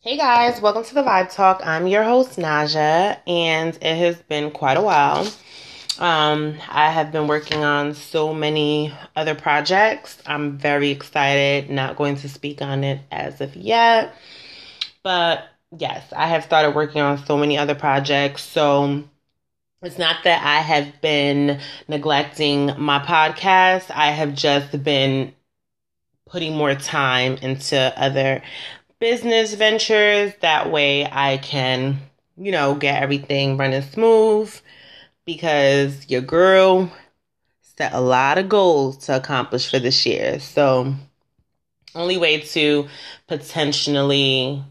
Hey guys, welcome to the Vibe Talk. I'm your host Naja, and it has been quite a while. Um, I have been working on so many other projects. I'm very excited. Not going to speak on it as of yet, but yes, I have started working on so many other projects. So it's not that I have been neglecting my podcast. I have just been putting more time into other business ventures. That way I can, you know, get everything running smooth because your girl set a lot of goals to accomplish for this year. So, only way to potentially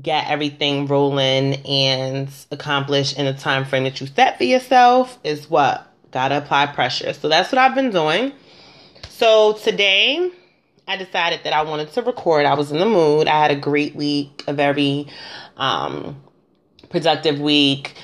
get everything rolling and accomplish in the time frame that you set for yourself is what gotta apply pressure. So that's what I've been doing. So today I decided that I wanted to record. I was in the mood. I had a great week, a very um, productive week,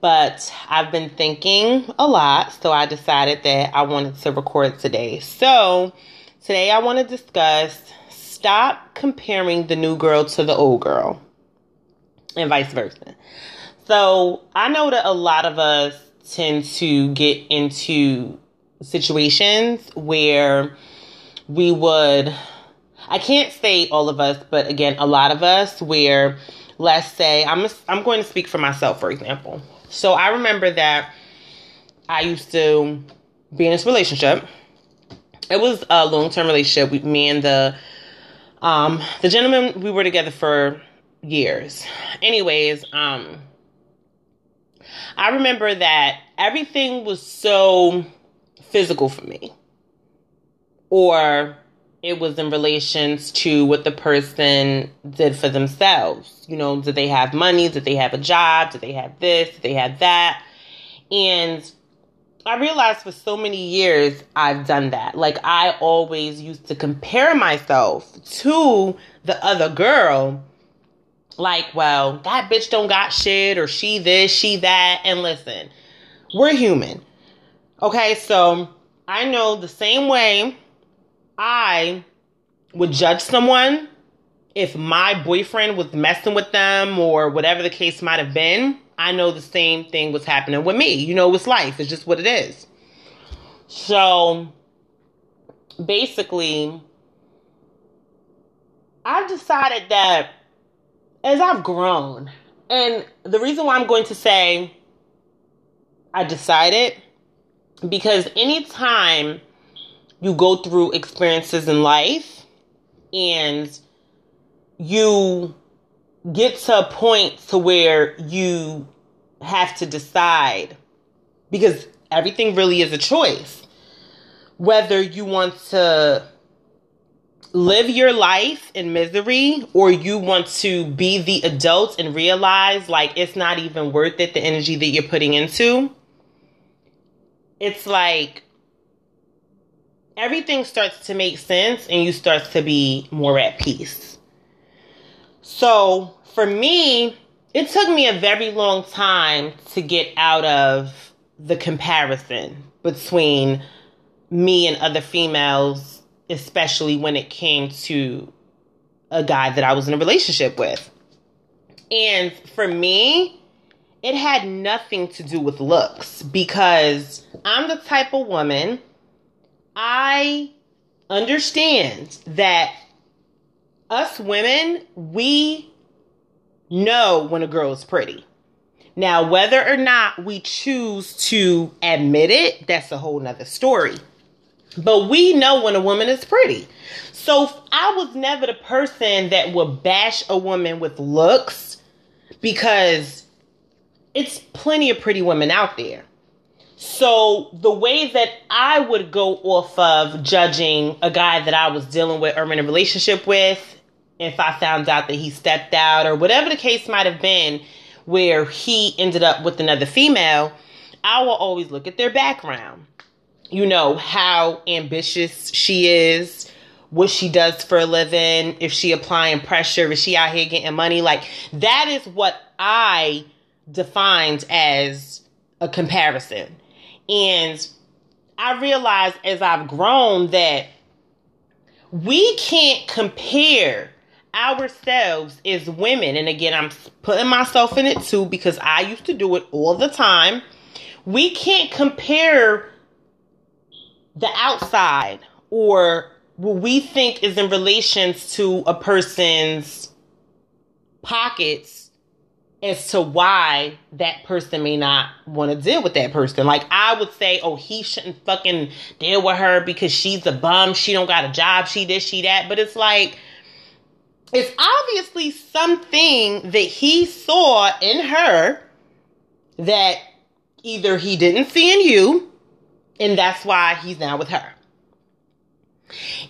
but I've been thinking a lot, so I decided that I wanted to record today. So, today I want to discuss stop comparing the new girl to the old girl, and vice versa. So, I know that a lot of us tend to get into situations where we would I can't say all of us, but again, a lot of us where let's say I'm I'm going to speak for myself for example. So I remember that I used to be in this relationship. It was a long-term relationship with me and the um the gentleman we were together for years. Anyways, um I remember that everything was so physical for me or it was in relations to what the person did for themselves. You know, did they have money? Did they have a job? Did they have this? Did they have that? And I realized for so many years I've done that. Like I always used to compare myself to the other girl. Like, well, that bitch don't got shit or she this, she that. And listen, we're human. Okay, so I know the same way I would judge someone if my boyfriend was messing with them or whatever the case might have been. I know the same thing was happening with me. You know, it's life, it's just what it is. So basically, I've decided that as I've grown, and the reason why I'm going to say I decided because anytime you go through experiences in life and you get to a point to where you have to decide because everything really is a choice. Whether you want to live your life in misery or you want to be the adult and realize like it's not even worth it the energy that you're putting into it's like everything starts to make sense and you start to be more at peace. So for me, it took me a very long time to get out of the comparison between me and other females, especially when it came to a guy that I was in a relationship with. And for me, it had nothing to do with looks because I'm the type of woman I understand that us women, we know when a girl is pretty. Now, whether or not we choose to admit it, that's a whole nother story. But we know when a woman is pretty. So I was never the person that would bash a woman with looks because it's plenty of pretty women out there. So the way that I would go off of judging a guy that I was dealing with or in a relationship with, if I found out that he stepped out or whatever the case might have been, where he ended up with another female, I will always look at their background. You know, how ambitious she is, what she does for a living, if she applying pressure, is she out here getting money? Like that is what I defined as a comparison. And I realized as I've grown that we can't compare ourselves as women, and again, I'm putting myself in it too because I used to do it all the time. We can't compare the outside or what we think is in relations to a person's pockets as to why that person may not want to deal with that person. Like I would say, oh, he shouldn't fucking deal with her because she's a bum. She don't got a job. She this, she that. But it's like it's obviously something that he saw in her that either he didn't see in you, and that's why he's now with her.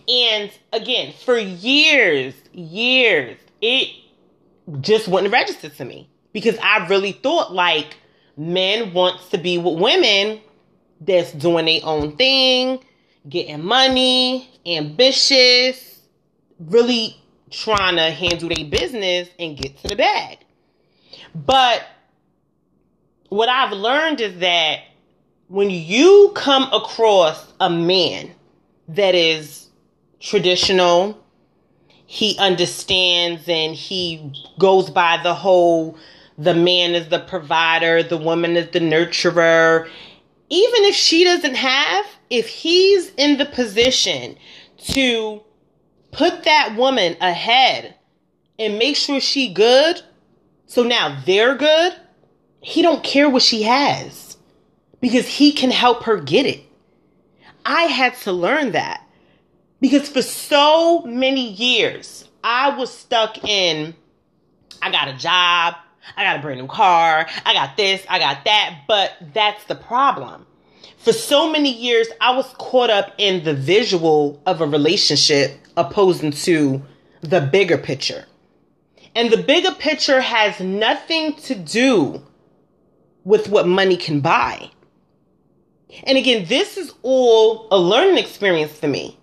And again, for years, years, it just wouldn't register to me because I really thought like men wants to be with women that's doing their own thing, getting money, ambitious, really trying to handle their business and get to the bag. But what I've learned is that when you come across a man that is traditional, he understands and he goes by the whole the man is the provider, the woman is the nurturer. Even if she doesn't have, if he's in the position to put that woman ahead and make sure she good, so now they're good, he don't care what she has because he can help her get it. I had to learn that because for so many years I was stuck in I got a job, I got a brand new car, I got this, I got that, but that's the problem. For so many years I was caught up in the visual of a relationship opposing to the bigger picture. And the bigger picture has nothing to do with what money can buy. And again, this is all a learning experience for me.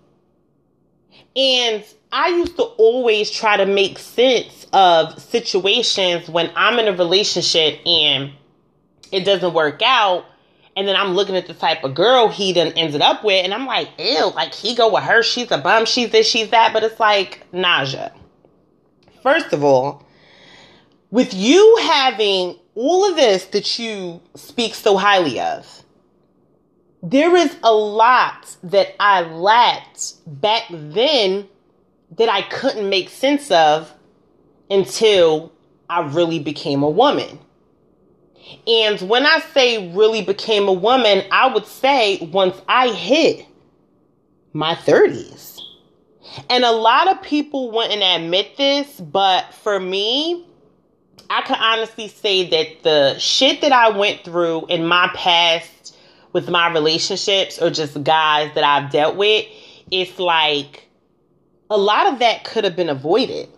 And I used to always try to make sense of situations when I'm in a relationship and it doesn't work out. And then I'm looking at the type of girl he then ended up with, and I'm like, ew, like he go with her, she's a bum, she's this, she's that. But it's like, Naja. First of all, with you having all of this that you speak so highly of, there is a lot that I lacked back then that I couldn't make sense of until I really became a woman. And when I say really became a woman, I would say once I hit my 30s. And a lot of people wouldn't admit this, but for me, I can honestly say that the shit that I went through in my past with my relationships or just guys that I've dealt with, it's like a lot of that could have been avoided.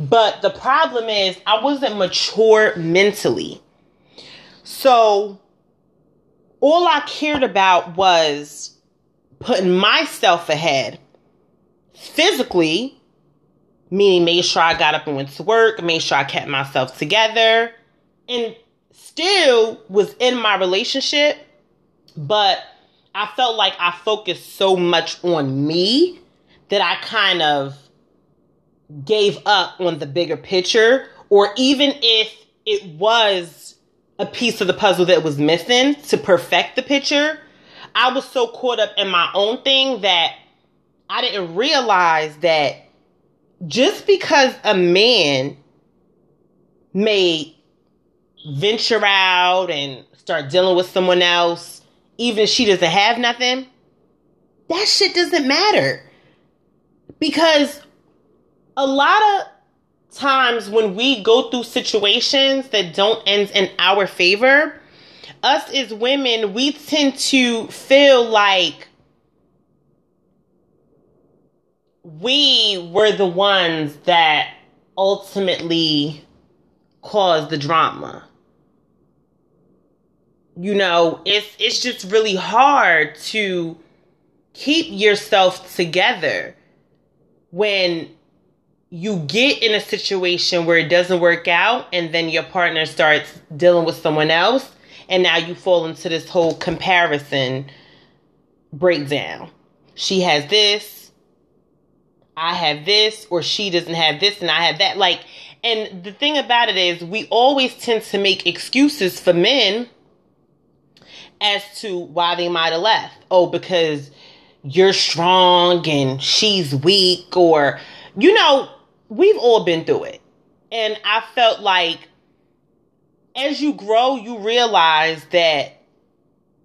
But the problem is, I wasn't mature mentally. So, all I cared about was putting myself ahead physically meaning made sure I got up and went to work, made sure I kept myself together, and still was in my relationship, but I felt like I focused so much on me that I kind of gave up on the bigger picture, or even if it was a piece of the puzzle that was missing to perfect the picture, I was so caught up in my own thing that I didn't realize that just because a man may venture out and start dealing with someone else, even if she doesn't have nothing, that shit doesn't matter. Because a lot of times when we go through situations that don't end in our favor, us as women, we tend to feel like we were the ones that ultimately caused the drama. You know, it's it's just really hard to keep yourself together when you get in a situation where it doesn't work out and then your partner starts dealing with someone else and now you fall into this whole comparison breakdown. She has this, I have this or she doesn't have this and I have that. Like, and the thing about it is, we always tend to make excuses for men as to why they might have left. Oh, because you're strong and she's weak, or, you know, we've all been through it. And I felt like as you grow, you realize that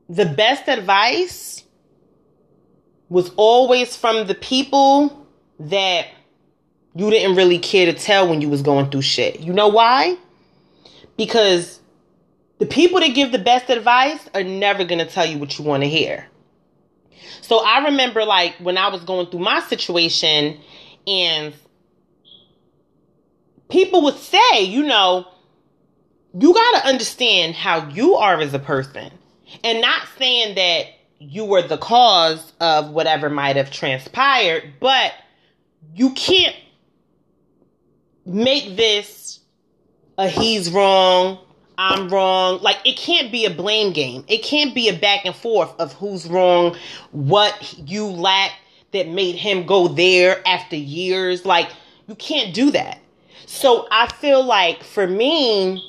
the best advice was always from the people that you didn't really care to tell when you was going through shit. You know why? Because the people that give the best advice are never going to tell you what you want to hear. So I remember like when I was going through my situation and people would say, you know, you got to understand how you are as a person. And not saying that you were the cause of whatever might have transpired, but you can't make this a he's wrong, I'm wrong. Like it can't be a blame game. It can't be a back and forth of who's wrong, what you lack that made him go there after years. Like you can't do that. So I feel like for me,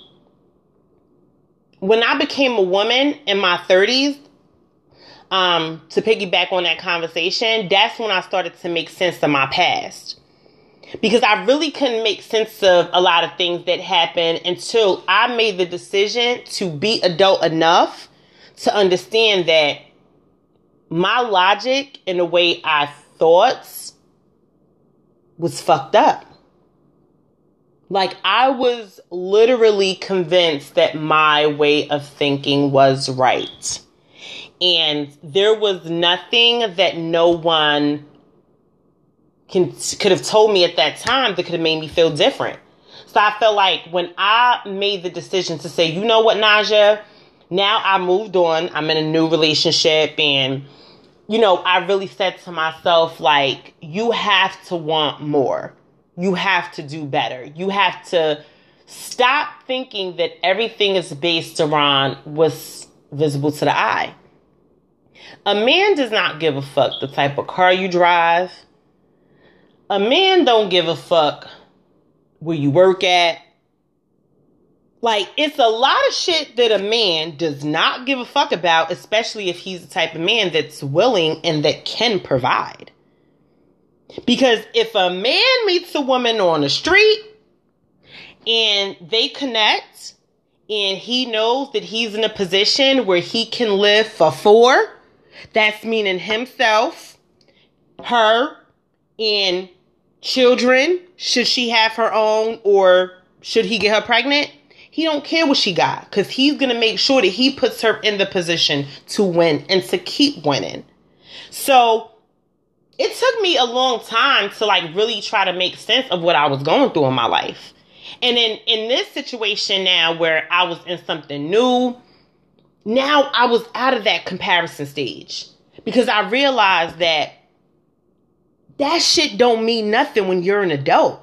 when I became a woman in my 30s, um, to piggyback on that conversation, that's when I started to make sense of my past. Because I really couldn't make sense of a lot of things that happened until I made the decision to be adult enough to understand that my logic and the way I thought was fucked up. Like, I was literally convinced that my way of thinking was right. And there was nothing that no one can, could have told me at that time that could have made me feel different. So I felt like when I made the decision to say, you know what, Naja, now I moved on. I'm in a new relationship and you know, I really said to myself, like, you have to want more you have to do better. You have to stop thinking that everything is based around what's visible to the eye. A man does not give a fuck the type of car you drive. A man don't give a fuck where you work at. Like, it's a lot of shit that a man does not give a fuck about, especially if he's the type of man that's willing and that can provide. Because if a man meets a woman on the street and they connect and he knows that he's in a position where he can live for four, that's meaning himself, her, and children, should she have her own or should he get her pregnant? He don't care what she got because he's going to make sure that he puts her in the position to win and to keep winning. So it took me a long time to like really try to make sense of what I was going through in my life. And in in this situation now where I was in something new, now I was out of that comparison stage because I realized that that shit don't mean nothing when you're an adult.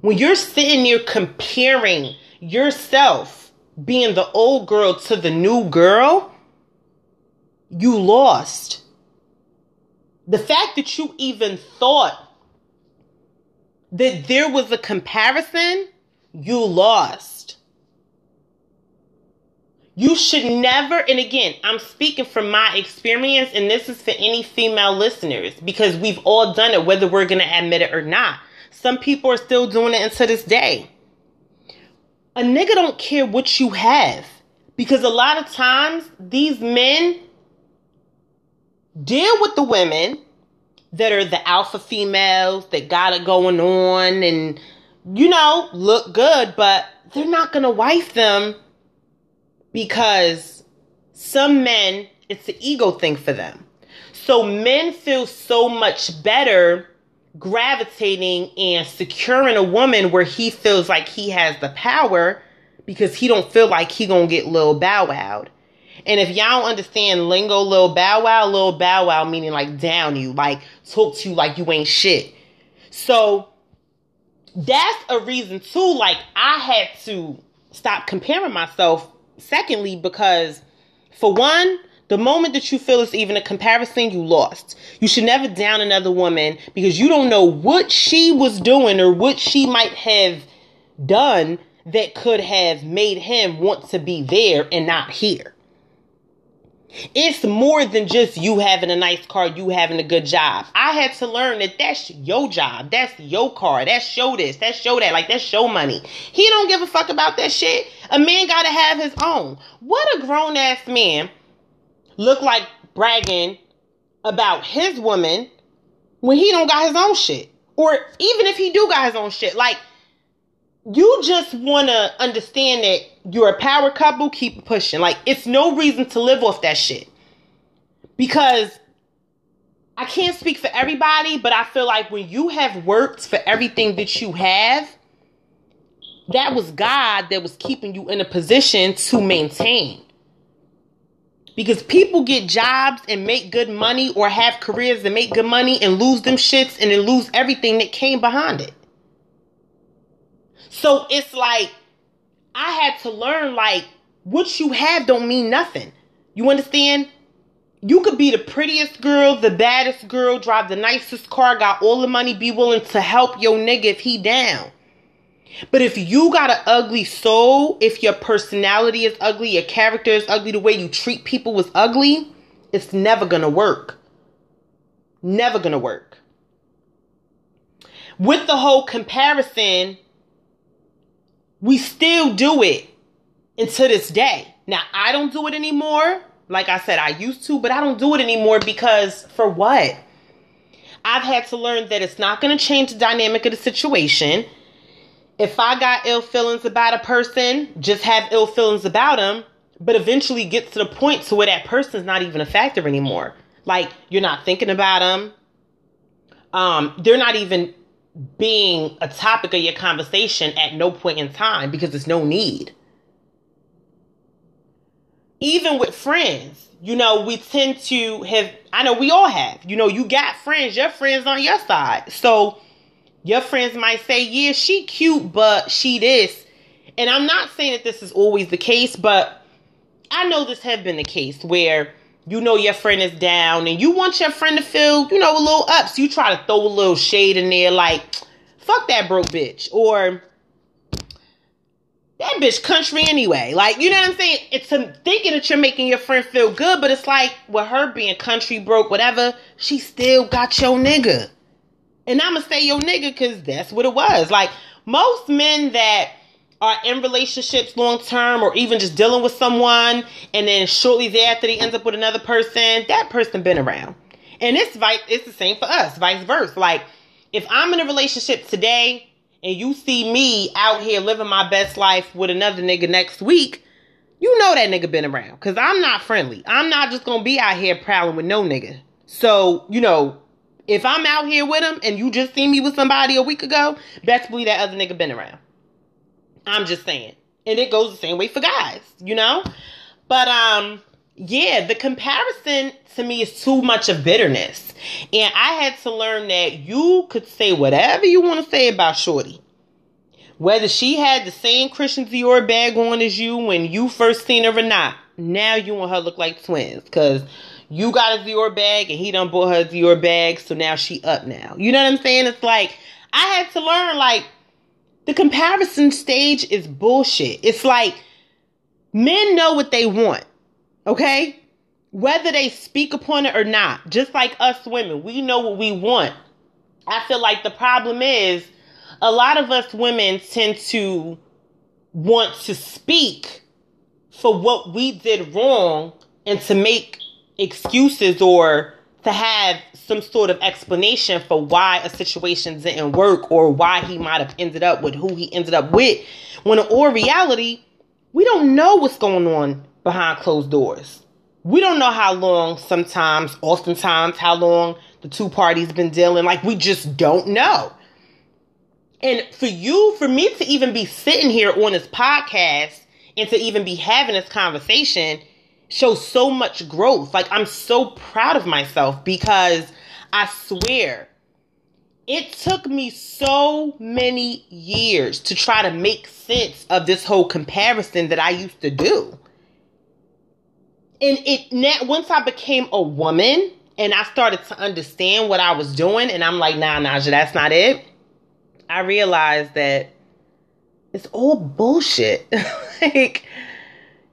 When you're sitting there comparing yourself being the old girl to the new girl, you lost the fact that you even thought that there was a comparison, you lost. You should never, and again, I'm speaking from my experience, and this is for any female listeners because we've all done it, whether we're going to admit it or not. Some people are still doing it until this day. A nigga don't care what you have because a lot of times these men deal with the women that are the alpha females that got it going on and, you know, look good, but they're not going to wife them because some men, it's the ego thing for them. So men feel so much better gravitating and securing a woman where he feels like he has the power because he don't feel like he gonna get little bow wowed. And if y'all don't understand lingo, little bow wow, little bow wow meaning like down you, like talk to you like you ain't shit. So that's a reason too. Like I had to stop comparing myself. Secondly, because for one, The moment that you feel it's even a comparison, you lost. You should never down another woman because you don't know what she was doing or what she might have done that could have made him want to be there and not here. It's more than just you having a nice car, you having a good job. I had to learn that that's your job, that's your car, that's your this, that's your that, like that's your money. He don't give a fuck about that shit. A man gotta have his own. What a grown ass man look like bragging about his woman when he don't got his own shit. Or even if he do got his own shit. Like you just want to understand that you're a power couple, keep pushing. Like, it's no reason to live off that shit. Because I can't speak for everybody, but I feel like when you have worked for everything that you have, that was God that was keeping you in a position to maintain. Because people get jobs and make good money or have careers and make good money and lose them shits and then lose everything that came behind it. So it's like I had to learn like what you have don't mean nothing. You understand? You could be the prettiest girl, the baddest girl, drive the nicest car, got all the money, be willing to help your nigga if he down. But if you got an ugly soul, if your personality is ugly, your character is ugly, the way you treat people is ugly, it's never gonna work. Never gonna work. With the whole comparison, we still do it until this day. Now, I don't do it anymore. Like I said, I used to, but I don't do it anymore because for what? I've had to learn that it's not going to change the dynamic of the situation. If I got ill feelings about a person, just have ill feelings about them, but eventually get to the point to where that person's not even a factor anymore. Like you're not thinking about them. Um, they're not even being a topic of your conversation at no point in time because there's no need. Even with friends, you know, we tend to have, I know we all have, you know, you got friends, your friends on your side. So your friends might say, yeah, she cute, but she this. And I'm not saying that this is always the case, but I know this have been the case where you know your friend is down and you want your friend to feel, you know, a little up. So you try to throw a little shade in there like, fuck that broke bitch. Or that bitch country anyway. Like, you know what I'm saying? It's a, thinking that you're making your friend feel good, but it's like with her being country broke, whatever, she still got your nigga. And I'ma say your nigga because that's what it was. Like most men that are in relationships long term or even just dealing with someone and then shortly thereafter they ends up with another person, that person been around. And it's vice it's the same for us, vice versa. Like if I'm in a relationship today and you see me out here living my best life with another nigga next week, you know that nigga been around. Cause I'm not friendly. I'm not just gonna be out here prowling with no nigga. So, you know, if I'm out here with him and you just seen me with somebody a week ago, best believe that other nigga been around. I'm just saying. And it goes the same way for guys, you know? But um yeah, the comparison to me is too much of bitterness. And I had to learn that you could say whatever you want to say about Shorty. Whether she had the same Christian Dior bag on as you when you first seen her or not, now you and her look like twins. Cause you got a Dior bag and he done bought her Dior bag, so now she up now. You know what I'm saying? It's like I had to learn like the comparison stage is bullshit. It's like men know what they want, okay? Whether they speak upon it or not, just like us women, we know what we want. I feel like the problem is a lot of us women tend to want to speak for what we did wrong and to make excuses or to have some sort of explanation for why a situation didn't work or why he might have ended up with who he ended up with. When in all reality, we don't know what's going on behind closed doors. We don't know how long, sometimes, oftentimes, how long the two parties been dealing. Like, we just don't know. And for you, for me to even be sitting here on this podcast and to even be having this conversation shows so much growth. Like I'm so proud of myself because I swear it took me so many years to try to make sense of this whole comparison that I used to do. And it now once I became a woman and I started to understand what I was doing, and I'm like, nah, Naja, that's not it. I realized that it's all bullshit. like,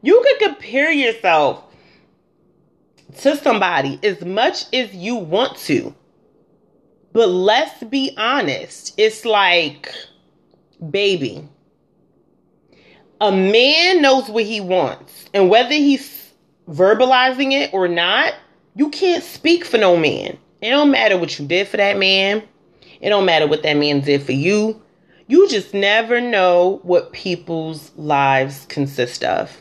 you could compare yourself to somebody as much as you want to. But let's be honest. It's like, baby, a man knows what he wants. And whether he's verbalizing it or not, you can't speak for no man. It don't matter what you did for that man. It don't matter what that man did for you. You just never know what people's lives consist of.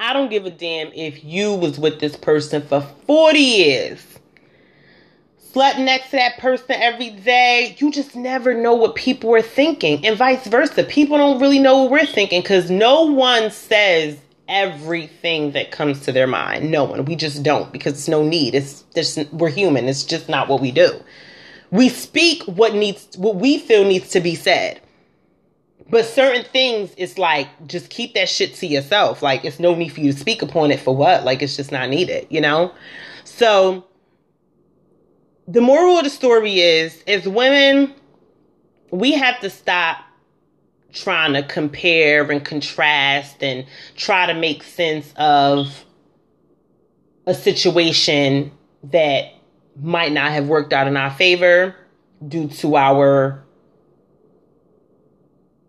I don't give a damn if you was with this person for 40 years. Slept next to that person every day. You just never know what people are thinking. And vice versa. People don't really know what we're thinking because no one says everything that comes to their mind. No one. We just don't because it's no need. It's just we're human. It's just not what we do. We speak what needs what we feel needs to be said. But certain things, it's like just keep that shit to yourself. Like it's no need for you to speak upon it for what? Like it's just not needed, you know? So the moral of the story is as women, we have to stop trying to compare and contrast and try to make sense of a situation that might not have worked out in our favor due to our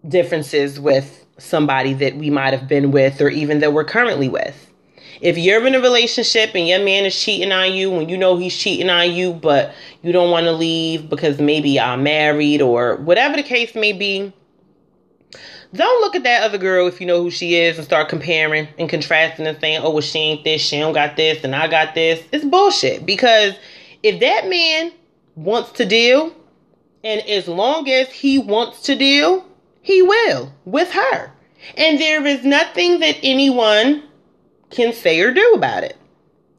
differences with somebody that we might have been with or even that we're currently with. If you're in a relationship and your man is cheating on you when you know he's cheating on you, but you don't want to leave because maybe y'all married or whatever the case may be, don't look at that other girl if you know who she is and start comparing and contrasting and saying, oh, well, she ain't this, she don't got this, and I got this. It's bullshit because if that man wants to deal, and as long as he wants to deal, he will with her. And there is nothing that anyone can say or do about it.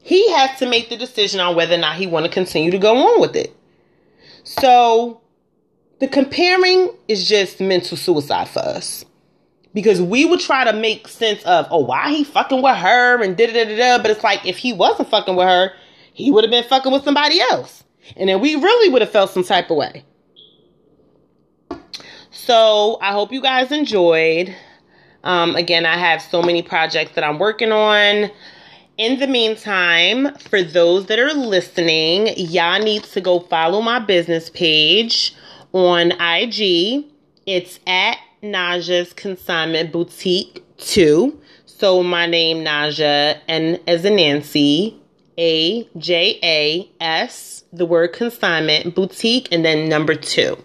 He has to make the decision on whether or not he want to continue to go on with it. So the comparing is just mental suicide for us. Because we would try to make sense of, oh, why he fucking with her and da da da da. But it's like if he wasn't fucking with her, he would have been fucking with somebody else. And then we really would have felt some type of way. So I hope you guys enjoyed. Um, again, I have so many projects that I'm working on. In the meantime, for those that are listening, y'all need to go follow my business page on IG. It's at Naja's Consignment Boutique 2. So my name Naja and as a Nancy, A J A S, the word consignment boutique, and then number two.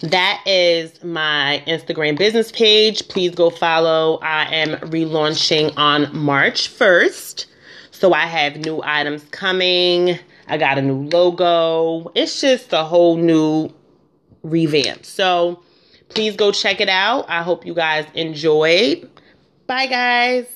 That is my Instagram business page. Please go follow. I am relaunching on March 1st. So I have new items coming. I got a new logo. It's just a whole new revamp. So please go check it out. I hope you guys enjoyed. Bye, guys.